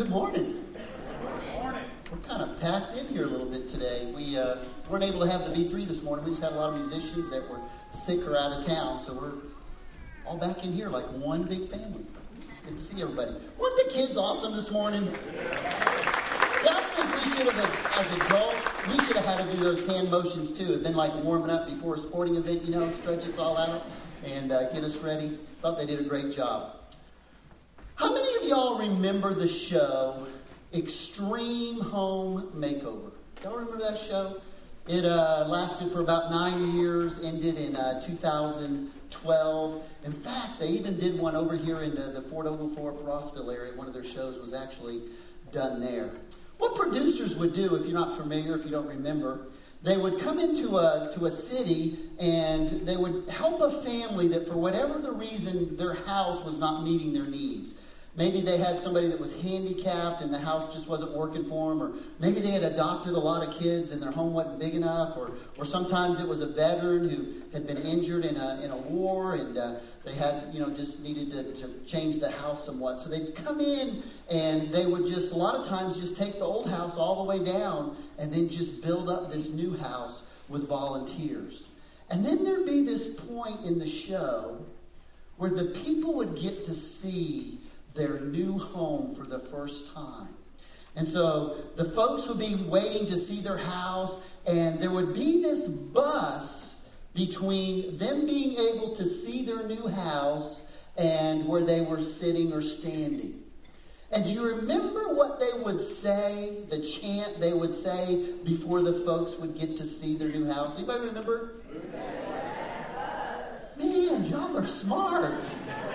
Good morning. Good morning. We're kind of packed in here a little bit today. We uh, weren't able to have the V3 this morning. We just had a lot of musicians that were sick or out of town, so we're all back in here like one big family. It's good to see everybody. Weren't the kids awesome this morning? See, I think we should have, as adults, we should have had to do those hand motions too. It'd been like warming up before a sporting event, you know, stretch us all out and uh, get us ready. Thought they did a great job. Y'all remember the show Extreme Home Makeover? Y'all remember that show? It uh, lasted for about nine years, ended in uh, 2012. In fact, they even did one over here in the, the Fort Oglethorpe, Rossville area. One of their shows was actually done there. What producers would do, if you're not familiar, if you don't remember, they would come into a, to a city and they would help a family that, for whatever the reason, their house was not meeting their needs. Maybe they had somebody that was handicapped and the house just wasn't working for them, or maybe they had adopted a lot of kids and their home wasn't big enough, or, or sometimes it was a veteran who had been injured in a, in a war and uh, they had, you know, just needed to, to change the house somewhat. So they'd come in and they would just, a lot of times, just take the old house all the way down and then just build up this new house with volunteers. And then there'd be this point in the show where the people would get to see their new home for the first time. And so the folks would be waiting to see their house, and there would be this bus between them being able to see their new house and where they were sitting or standing. And do you remember what they would say, the chant they would say before the folks would get to see their new house? Anybody remember? Man, y'all are smart.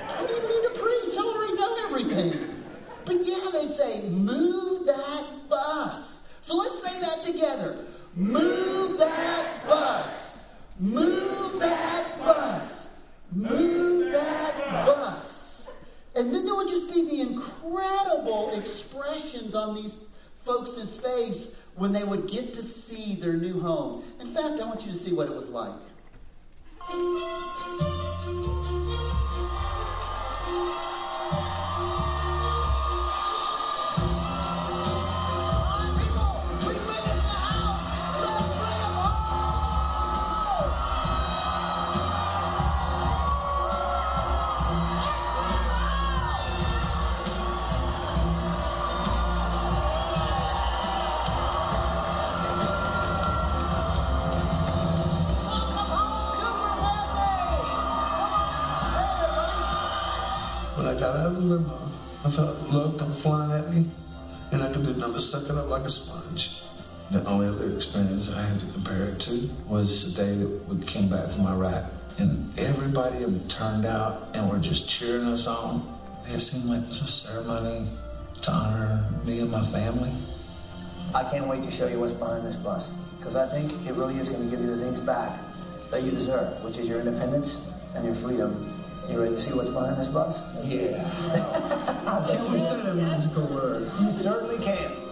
I don't even need to preach. I already know everything. But yeah, they'd say, move that bus. So let's say that together. Move that bus. Move that bus. Move that bus. And then there would just be the incredible expressions on these folks' face when they would get to see their new home. In fact, I want you to see got out of the I felt love come flying at me, and I could do nothing but suck it up like a sponge. The only other experience I had to compare it to was the day that we came back from Iraq, and everybody had turned out and were just cheering us on. It seemed like it was a ceremony to honor me and my family. I can't wait to show you what's behind this bus because I think it really is going to give you the things back that you deserve, which is your independence and your freedom. You ready to see what's behind this bus? Yeah. Can we say a magical word? You certainly can.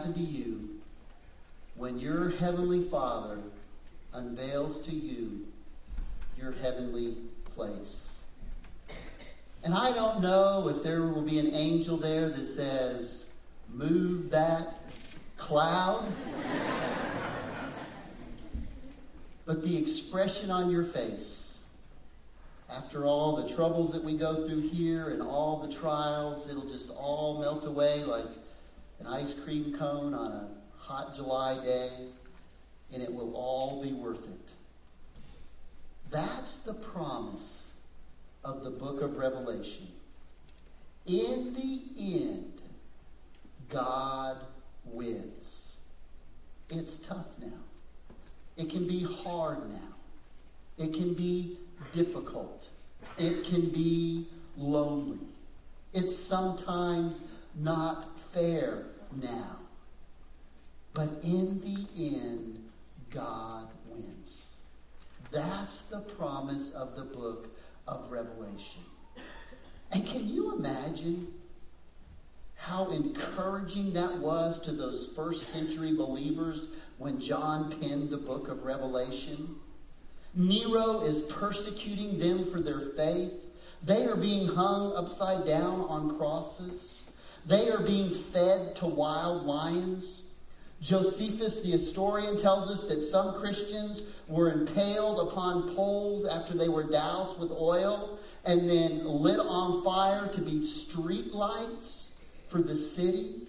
Happen to you when your Heavenly Father unveils to you your heavenly place. And I don't know if there will be an angel there that says, Move that cloud. but the expression on your face, after all the troubles that we go through here and all the trials, it'll just all melt away like an ice cream cone on a hot July day, and it will all be worth it. That's the promise of the book of Revelation. In the end, God wins. It's tough now. It can be hard now. It can be difficult. It can be lonely. It's sometimes not fair now. But in the end, God wins. That's the promise of the book of Revelation. And can you imagine how encouraging that was to those first century believers when John penned the book of Revelation? Nero is persecuting them for their faith. They are being hung upside down on crosses. They are being fed to wild lions. Josephus, the historian, tells us that some Christians were impaled upon poles after they were doused with oil and then lit on fire to be street lights for the city.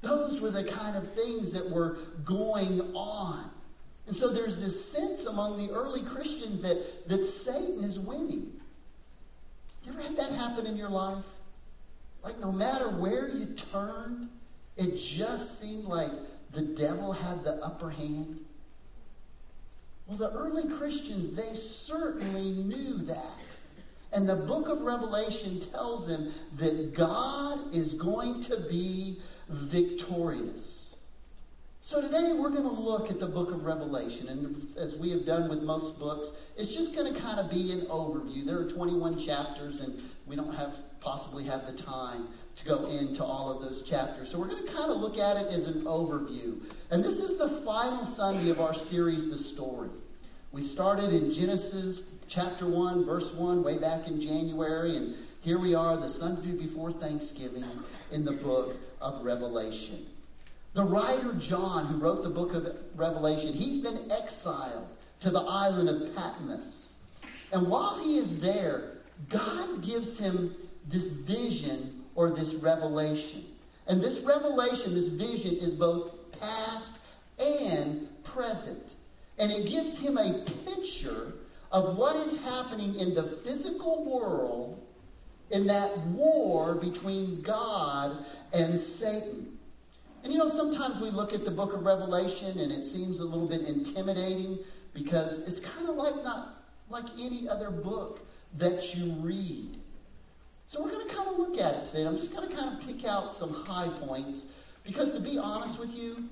Those were the kind of things that were going on. And so there's this sense among the early Christians that, that Satan is winning. You ever had that happen in your life? Like no matter where you turned, it just seemed like the devil had the upper hand. Well, the early Christians, they certainly knew that. And the book of Revelation tells them that God is going to be victorious. So today we're going to look at the book of Revelation. And as we have done with most books, it's just going to kind of be an overview. There are 21 chapters, and we don't have possibly have the time to go into all of those chapters. So we're going to kind of look at it as an overview. And this is the final Sunday of our series, The Story. We started in Genesis chapter 1, verse 1, way back in January, and here we are, the Sunday before Thanksgiving, in the book of Revelation. The writer John, who wrote the book of Revelation, he's been exiled to the island of Patmos. And while he is there, God gives him this vision or this revelation. And this revelation, this vision, is both past and present. And it gives him a picture of what is happening in the physical world in that war between God and Satan. And you know, sometimes we look at the book of Revelation and it seems a little bit intimidating because it's kind of like not like any other book that you read. So we're going to kind of look at it today. I'm just going to kind of pick out some high points because to be honest with you,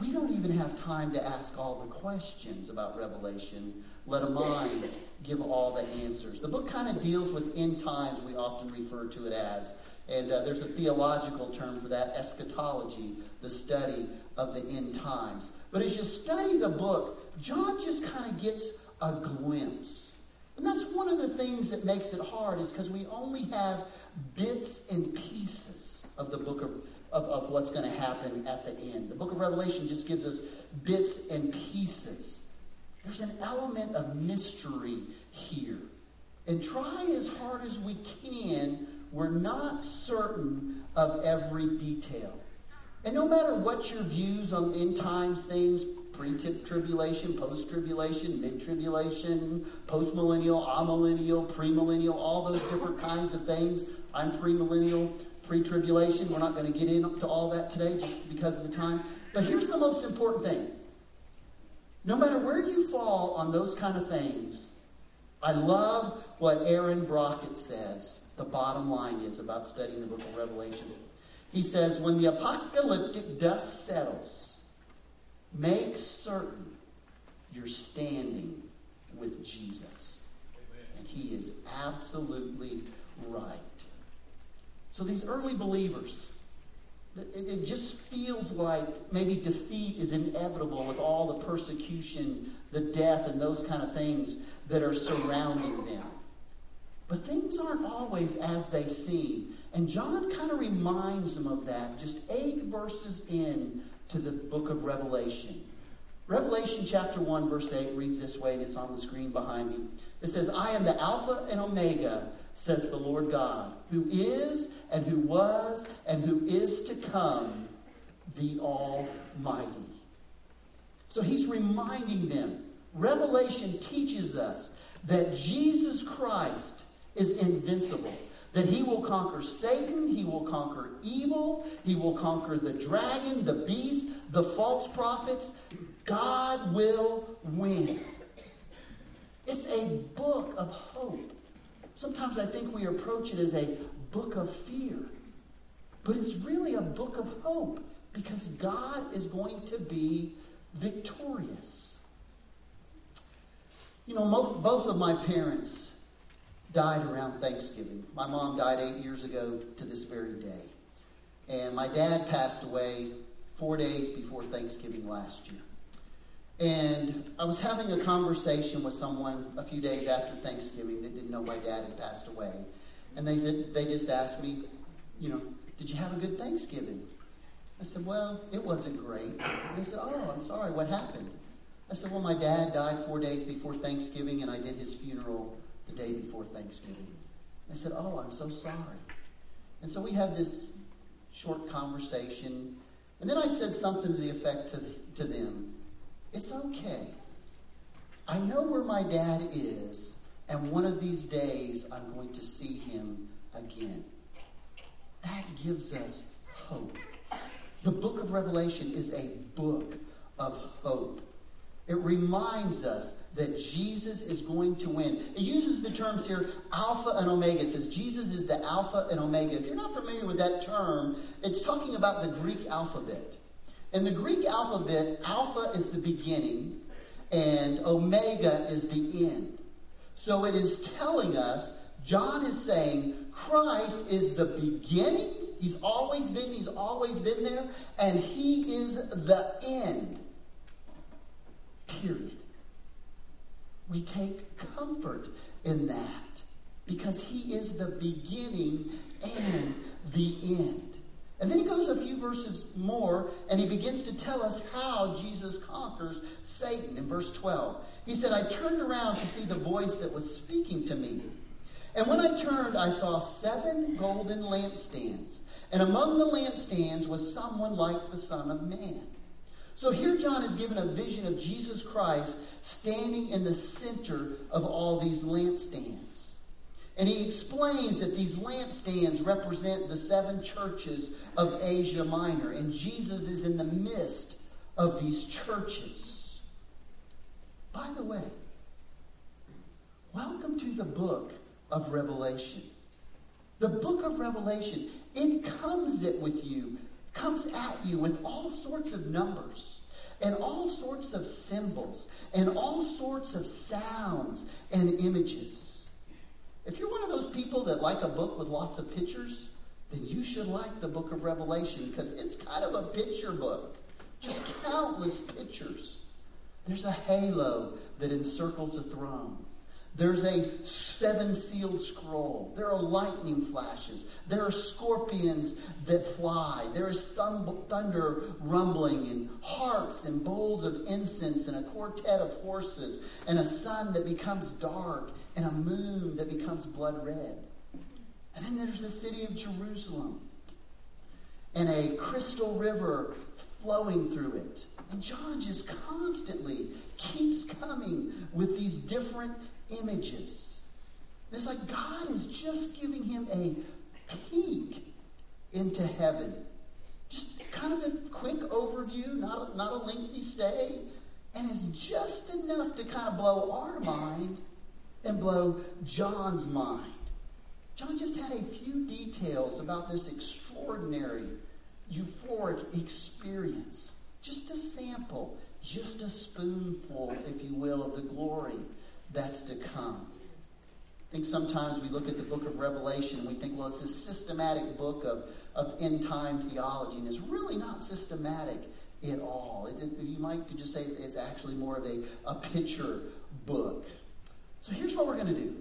we don't even have time to ask all the questions about Revelation, let alone give all the answers. The book kind of deals with end times, we often refer to it as. And uh, there's a theological term for that eschatology, the study of the end times. But as you study the book, John just kind of gets a glimpse. And that's one of the things that makes it hard, is because we only have bits and pieces of the book of, of, of what's going to happen at the end. The book of Revelation just gives us bits and pieces. There's an element of mystery here. And try as hard as we can we're not certain of every detail. And no matter what your views on end times things, pre tribulation, post tribulation, mid tribulation, post millennial, amillennial, premillennial, all those different kinds of things. I'm premillennial, pre tribulation. We're not going to get into all that today just because of the time. But here's the most important thing no matter where you fall on those kind of things, I love what Aaron Brockett says the bottom line is about studying the book of Revelations. He says, when the apocalyptic dust settles, make certain you're standing with Jesus. Amen. And he is absolutely right. So these early believers, it just feels like maybe defeat is inevitable with all the persecution, the death, and those kind of things that are surrounding them. But things aren't always as they seem. And John kind of reminds them of that just eight verses in to the book of Revelation. Revelation chapter 1, verse 8 reads this way, and it's on the screen behind me. It says, I am the Alpha and Omega, says the Lord God, who is, and who was, and who is to come, the Almighty. So he's reminding them. Revelation teaches us that Jesus Christ is invincible, that he will conquer Satan, he will conquer evil, he will conquer the dragon, the beast, the false prophets. God will win. It's a book of hope. Sometimes I think we approach it as a book of fear, but it's really a book of hope because God is going to be victorious. You know, most, both of my parents died around Thanksgiving. My mom died eight years ago to this very day. And my dad passed away four days before Thanksgiving last year. And I was having a conversation with someone a few days after Thanksgiving that didn't know my dad had passed away. And they said they just asked me, you know, did you have a good Thanksgiving? I said, well, it wasn't great. And they said, oh, I'm sorry, what happened? I said, well, my dad died four days before Thanksgiving, and I did his funeral the day before Thanksgiving. I said, oh, I'm so sorry. And so we had this short conversation. And then I said something to the effect to, to them It's okay. I know where my dad is, and one of these days I'm going to see him again. That gives us hope. The book of Revelation is a book of hope. It reminds us that Jesus is going to win. It uses the terms here Alpha and Omega. It says Jesus is the Alpha and Omega. If you're not familiar with that term, it's talking about the Greek alphabet. In the Greek alphabet, Alpha is the beginning and Omega is the end. So it is telling us, John is saying, Christ is the beginning He's always been, he's always been there, and he is the end. Period. We take comfort in that because he is the beginning and the end. And then he goes a few verses more and he begins to tell us how Jesus conquers Satan in verse 12. He said, I turned around to see the voice that was speaking to me. And when I turned, I saw seven golden lampstands. And among the lampstands was someone like the Son of Man. So here John is given a vision of Jesus Christ standing in the center of all these lampstands. And he explains that these lampstands represent the seven churches of Asia Minor, and Jesus is in the midst of these churches. By the way, welcome to the book of Revelation. The book of Revelation it comes it with you, comes at you with all sorts of numbers and all sorts of symbols and all sorts of sounds and images. If you're one of those people that like a book with lots of pictures, then you should like the book of Revelation because it's kind of a picture book. Just countless pictures. There's a halo that encircles a throne. There's a seven sealed scroll. There are lightning flashes. There are scorpions that fly. There is thunder rumbling and harps and bowls of incense and a quartet of horses and a sun that becomes dark and a moon that becomes blood red. And then there's the city of Jerusalem and a crystal river flowing through it. And John just constantly keeps coming with these different images. It's like God is just giving him a peek into heaven. Just kind of a quick overview, not a, not a lengthy stay, and it's just enough to kind of blow our mind and blow John's mind. John just had a few details about this extraordinary, euphoric experience. Just a sample, just a spoonful, if you will, of the glory that's to come. I think sometimes we look at the book of Revelation and we think, well, it's a systematic book of, of end time theology, and it's really not systematic at all. It, it, you might just say it's, it's actually more of a, a picture book. So here's what we're going to do.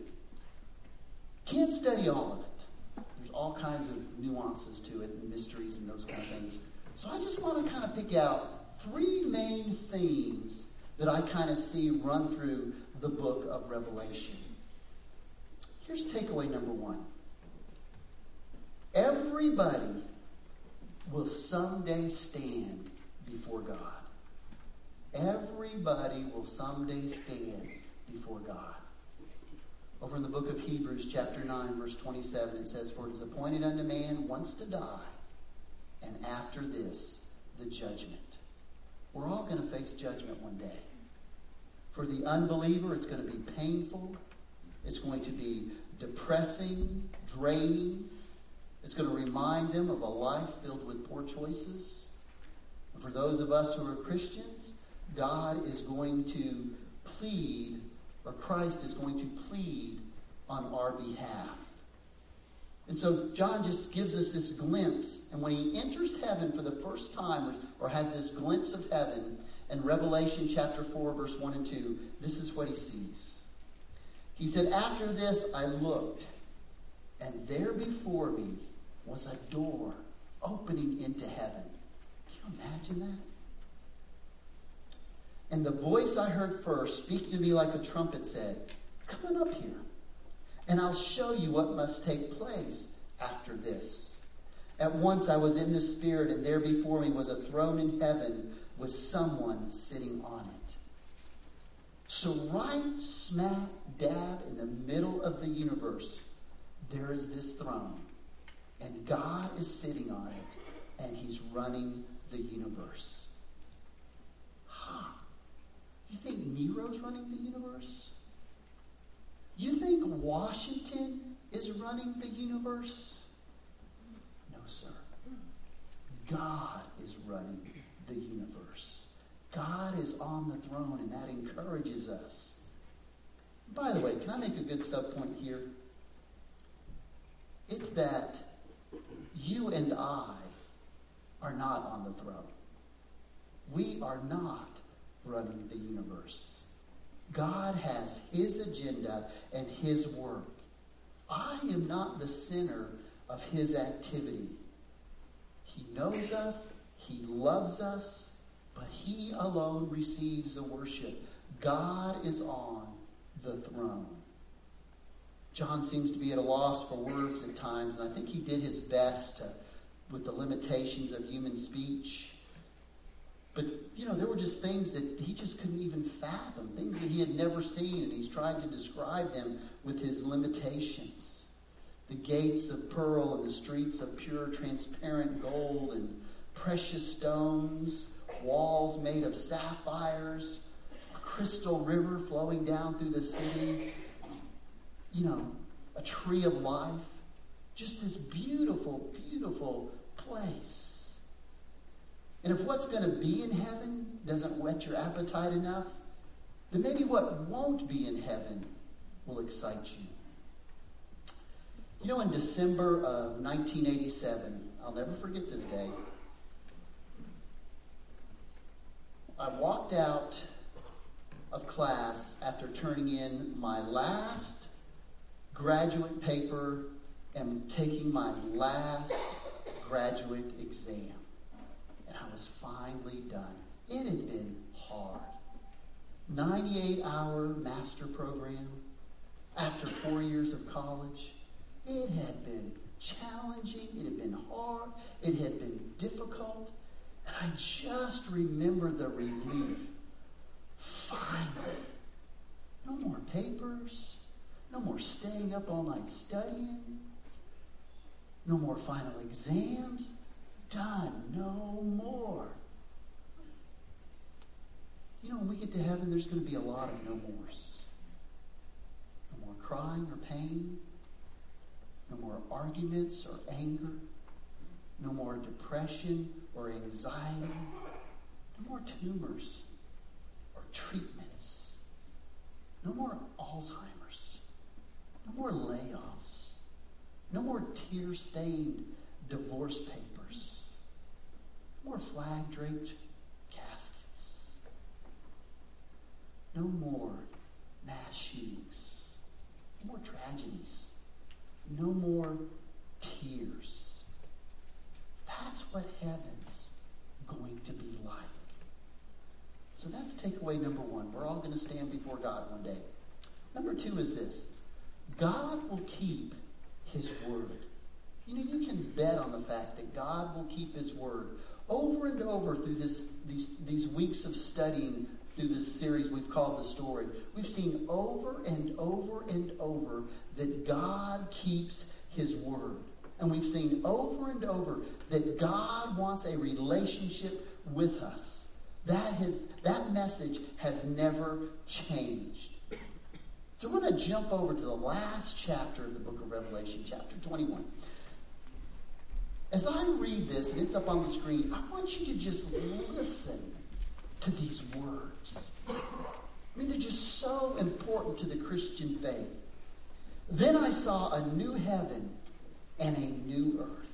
Can't study all of it. There's all kinds of nuances to it and mysteries and those kind of things. So I just want to kind of pick out three main themes that I kind of see run through the book of Revelation. Here's takeaway number one everybody will someday stand before God. Everybody will someday stand before God. Over in the book of Hebrews, chapter 9, verse 27, it says, For it is appointed unto man once to die, and after this, the judgment. We're all going to face judgment one day. For the unbeliever, it's going to be painful. It's going to be depressing, draining. It's going to remind them of a life filled with poor choices. And for those of us who are Christians, God is going to plead, or Christ is going to plead on our behalf. And so John just gives us this glimpse. And when he enters heaven for the first time, or, has this glimpse of heaven in Revelation chapter 4, verse 1 and 2, this is what he sees. He said, After this I looked, and there before me was a door opening into heaven. Can you imagine that? And the voice I heard first speak to me like a trumpet said, Come on up here and I'll show you what must take place after this. At once I was in the Spirit, and there before me was a throne in heaven with someone sitting on it. So, right smack dab in the middle of the universe, there is this throne, and God is sitting on it, and He's running the universe. Huh. You think Nero's running the universe? You think Washington is running the universe? No, sir. God is running the universe. God is on the throne, and that encourages us. By the way, can I make a good subpoint here? It's that you and I are not on the throne. We are not running the universe. God has His agenda and His work. I am not the center of His activity. He knows us, He loves us, but He alone receives the worship. God is on the throne. John seems to be at a loss for words at times, and I think he did his best to, with the limitations of human speech. But, you know, there were just things that he just couldn't even fathom, things that he had never seen, and he's trying to describe them with his limitations. The gates of pearl and the streets of pure, transparent gold and precious stones, walls made of sapphires, a crystal river flowing down through the city, you know, a tree of life. Just this beautiful, beautiful place. And if what's going to be in heaven doesn't whet your appetite enough, then maybe what won't be in heaven will excite you. You know, in December of 1987, I'll never forget this day, I walked out of class after turning in my last graduate paper and taking my last graduate exam And I was finally done. It had been hard. 98 hour master program after four years of college. It had been challenging, it had been hard, it had been difficult. And I just remember the relief. Finally. No more papers, no more staying up all night studying, no more final exams done no more. You know, when we get to heaven, there's going to be a lot of no mores. No more crying or pain. No more arguments or anger. No more depression or anxiety. No more tumors or treatments. No more Alzheimer's. No more layoffs. No more tear stained divorce papers no more flag draped caskets. No more mass shootings. No more tragedies. No more tears. That's what heaven's going to be like. So that's takeaway number one. We're all going to stand before God one day. Number two is this God will keep his word. You know, you can bet on the fact that God will keep His word over and over through this, these, these weeks of studying through this series we've called The Story. We've seen over and over and over that God keeps His word. And we've seen over and over that God wants a relationship with us. That, has, that message has never changed. So we're going to jump over to the last chapter of the book of Revelation, chapter 21. As I read this, and it's up on the screen, I want you to just listen to these words. I mean, they're just so important to the Christian faith. Then I saw a new heaven and a new earth.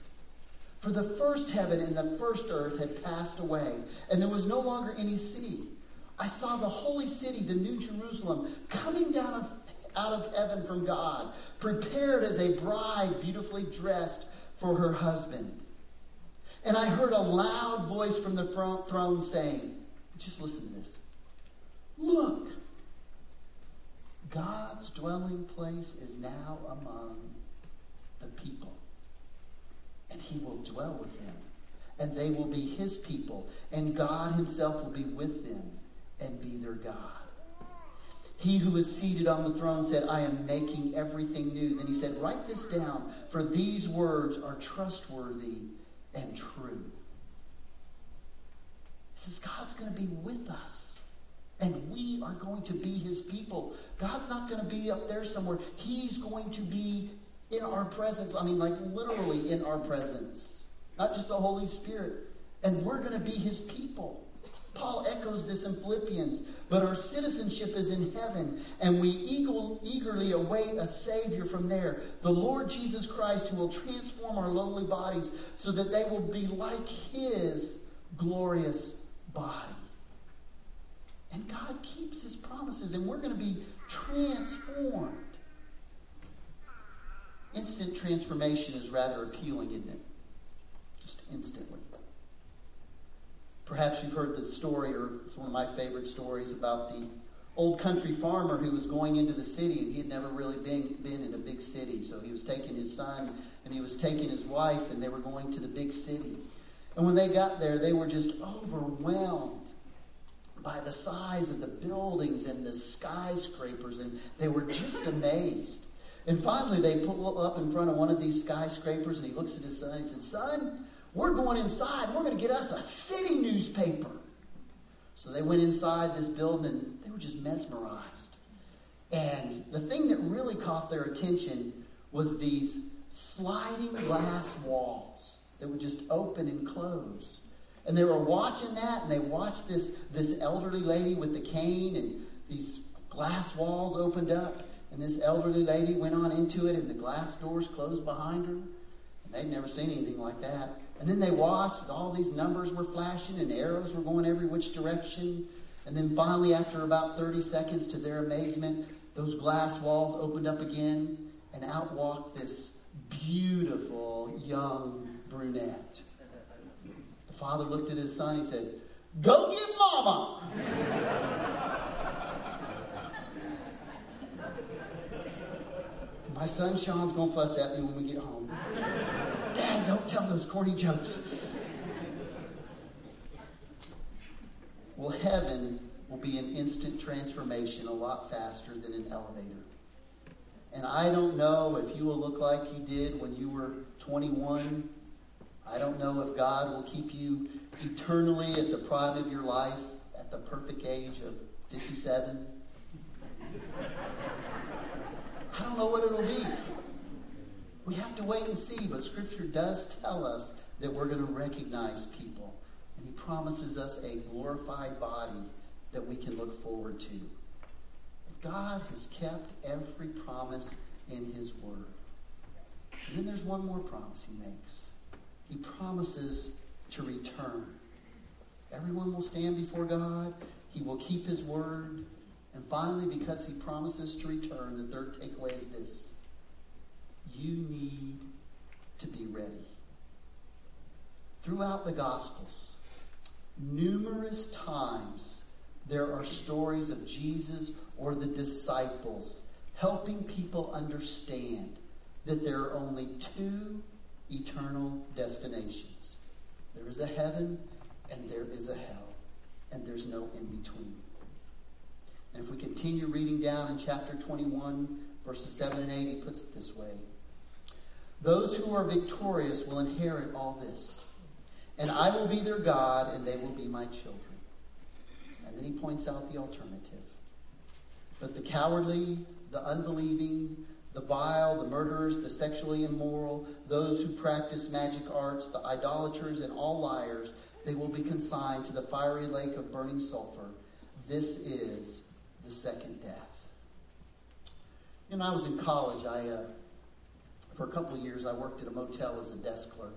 For the first heaven and the first earth had passed away, and there was no longer any sea. I saw the holy city, the new Jerusalem, coming down out of heaven from God, prepared as a bride beautifully dressed for her husband. And I heard a loud voice from the throne saying, just listen to this. Look, God's dwelling place is now among the people. And he will dwell with them. And they will be his people. And God himself will be with them and be their God. He who is seated on the throne said, I am making everything new. Then he said, Write this down, for these words are trustworthy and true. He says, God's going to be with us. And we are going to be his people. God's not going to be up there somewhere. He's going to be in our presence. I mean, like literally in our presence, not just the Holy Spirit. And we're going to be his people. Paul echoes this in Philippians. But our citizenship is in heaven, and we eagerly await a Savior from there, the Lord Jesus Christ, who will transform our lowly bodies so that they will be like his glorious body. And God keeps his promises, and we're going to be transformed. Instant transformation is rather appealing, isn't it? Just instantly. Perhaps you've heard the story, or it's one of my favorite stories about the old country farmer who was going into the city and he had never really been, been in a big city. So he was taking his son and he was taking his wife and they were going to the big city. And when they got there, they were just overwhelmed by the size of the buildings and the skyscrapers, and they were just amazed. And finally, they pull up in front of one of these skyscrapers, and he looks at his son. And he says, Son, we're going inside and we're going to get us a city newspaper. So they went inside this building and they were just mesmerized. And the thing that really caught their attention was these sliding glass walls that would just open and close. And they were watching that and they watched this, this elderly lady with the cane and these glass walls opened up. And this elderly lady went on into it and the glass doors closed behind her. And they'd never seen anything like that. And then they watched, all these numbers were flashing and arrows were going every which direction. And then finally, after about 30 seconds, to their amazement, those glass walls opened up again, and out walked this beautiful young brunette. The father looked at his son, he said, Go get mama! My son Sean's gonna fuss at me when we get home. Dad, don't tell those corny jokes. Well, heaven will be an instant transformation a lot faster than an elevator. And I don't know if you will look like you did when you were 21. I don't know if God will keep you eternally at the prime of your life at the perfect age of 57. I don't know what it'll be. We have to wait and see, but Scripture does tell us that we're going to recognize people. And He promises us a glorified body that we can look forward to. God has kept every promise in His Word. And then there's one more promise He makes He promises to return. Everyone will stand before God, He will keep His Word. And finally, because He promises to return, the third takeaway is this you need to be ready. Throughout the Gospels, numerous times there are stories of Jesus or the disciples helping people understand that there are only two eternal destinations. There is a heaven and there is a hell, and there's no in between. And if we continue reading down in chapter 21, verses 7 and 8, he puts it this way Those who are victorious will inherit all this, and I will be their God, and they will be my children. And then he points out the alternative. But the cowardly, the unbelieving, the vile, the murderers, the sexually immoral, those who practice magic arts, the idolaters, and all liars, they will be consigned to the fiery lake of burning sulfur. This is the second death. You know, I was in college. I, uh, for a couple years, I worked at a motel as a desk clerk.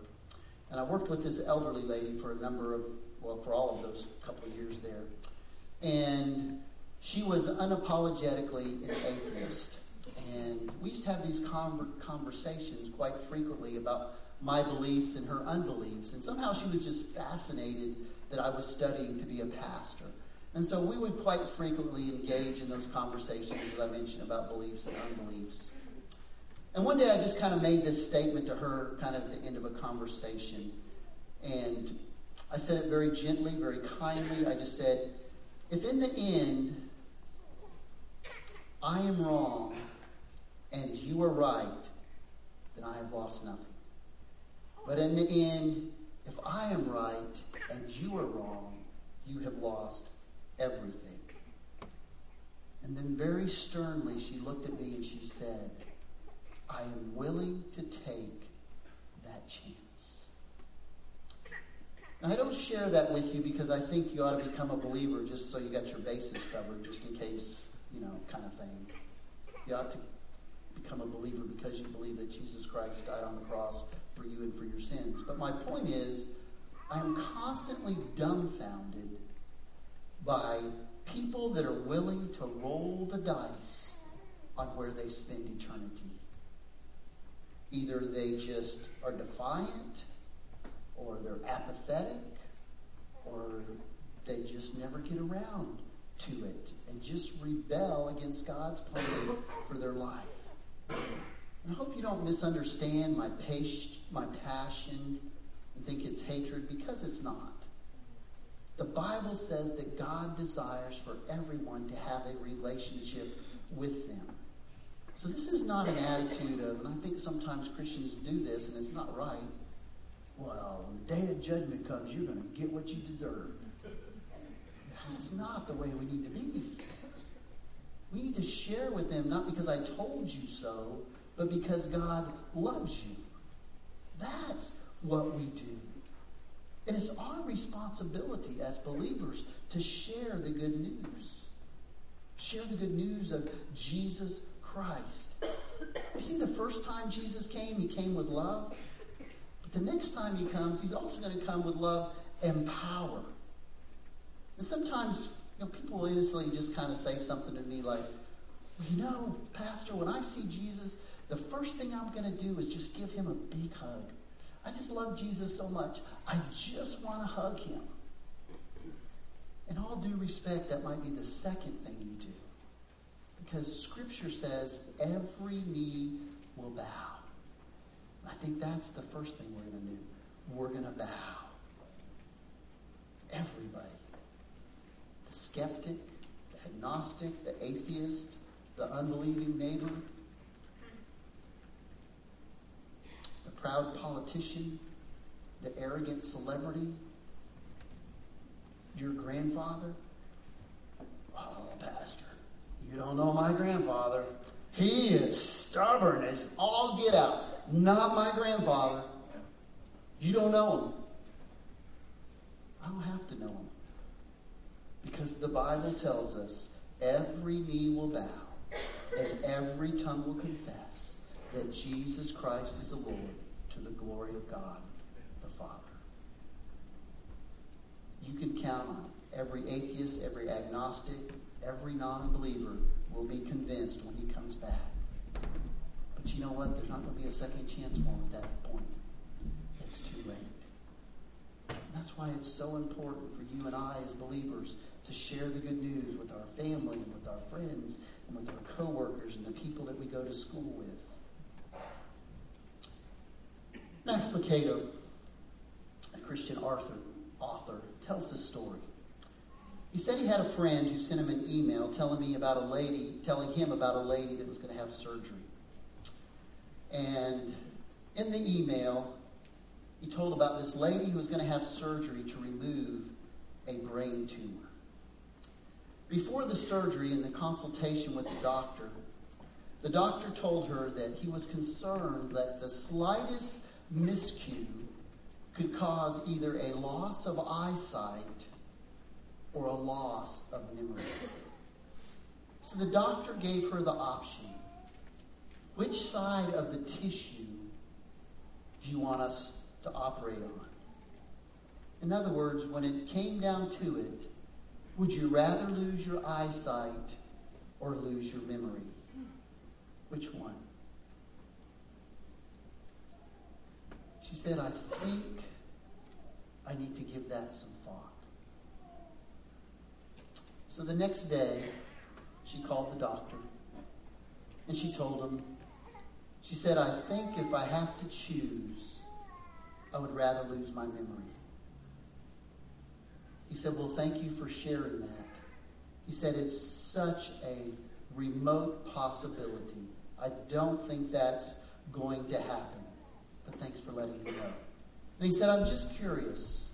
And I worked with this elderly lady for a number of, well, for all of those couple of years there. And she was unapologetically an atheist. And we used to have these conversations quite frequently about my beliefs and her unbeliefs. And somehow she was just fascinated that I was studying to be a pastor. And so we would quite frequently engage in those conversations, as I mentioned, about beliefs and unbeliefs. And one day I just kind of made this statement to her, kind of at the end of a conversation. And I said it very gently, very kindly. I just said, if in the end I am wrong and you are right, then I have lost nothing. But in the end, if I am right and you are wrong, you have lost everything. And then very sternly, she looked at me and she said, I am willing to take that chance. Now, I don't share that with you because I think you ought to become a believer just so you got your bases covered, just in case, you know, kind of thing. You ought to become a believer because you believe that Jesus Christ died on the cross for you and for your sins. But my point is, I am constantly dumbfounded by people that are willing to roll the dice on where they spend eternity. Either they just are defiant, or they're apathetic, or they just never get around to it and just rebel against God's plan for their life. And I hope you don't misunderstand my, pas- my passion and think it's hatred because it's not. The Bible says that God desires for everyone to have a relationship with them. So this is not an attitude of, and I think sometimes Christians do this, and it's not right. Well, when the day of judgment comes, you're going to get what you deserve. That's not the way we need to be. We need to share with them, not because I told you so, but because God loves you. That's what we do. And it's our responsibility as believers to share the good news. Share the good news of Jesus Christ. You see, the first time Jesus came, he came with love. But the next time he comes, he's also going to come with love and power. And sometimes you know, people innocently just kind of say something to me like, you know, Pastor, when I see Jesus, the first thing I'm going to do is just give him a big hug. I just love Jesus so much. I just want to hug him. In all due respect, that might be the second thing you do. Because Scripture says every knee will bow. I think that's the first thing we're going to do. We're going to bow. Everybody. The skeptic, the agnostic, the atheist, the unbelieving neighbor, the proud politician, the arrogant celebrity, your grandfather. Oh, Pastor, you don't know my grandfather. He is stubborn as all get out. Not my grandfather. You don't know him. I don't have to know him. Because the Bible tells us every knee will bow and every tongue will confess that Jesus Christ is the Lord to the glory of God the Father. You can count on it. Every atheist, every agnostic, every non believer will be convinced when he comes back. But you know what? There's not going to be a second chance for him at that point. It's too late. And that's why it's so important for you and I as believers to share the good news with our family and with our friends and with our coworkers and the people that we go to school with. Max Lucado, a Christian author, author, tells this story. He said he had a friend who sent him an email telling me about a lady, telling him about a lady that was going to have surgery. And in the email, he told about this lady who was going to have surgery to remove a brain tumor. Before the surgery and the consultation with the doctor, the doctor told her that he was concerned that the slightest miscue could cause either a loss of eyesight or a loss of memory. So the doctor gave her the option which side of the tissue do you want us to operate on? In other words, when it came down to it, would you rather lose your eyesight or lose your memory? Which one? She said, I think I need to give that some thought. So the next day, she called the doctor and she told him, she said, I think if I have to choose, I would rather lose my memory. He said, Well, thank you for sharing that. He said, It's such a remote possibility. I don't think that's going to happen. But thanks for letting me know. And he said, I'm just curious.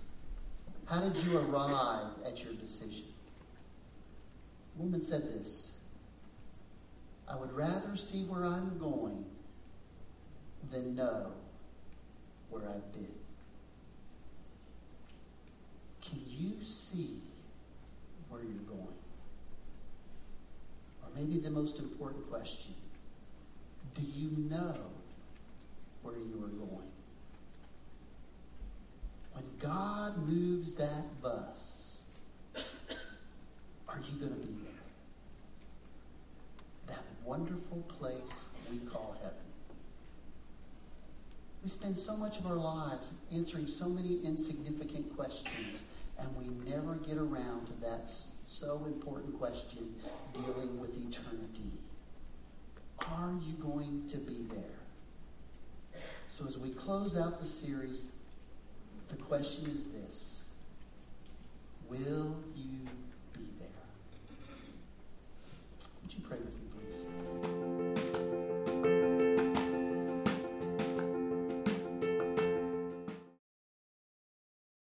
How did you arrive at your decision? The woman said this I would rather see where I'm going than know where I've been. Can you see where you're going? Or maybe the most important question do you know where you are going? When God moves that bus, are you going to be there? That wonderful place we call heaven. We spend so much of our lives answering so many insignificant questions, and we never get around to that so important question dealing with eternity. Are you going to be there? So, as we close out the series, the question is this Will you be there? Would you pray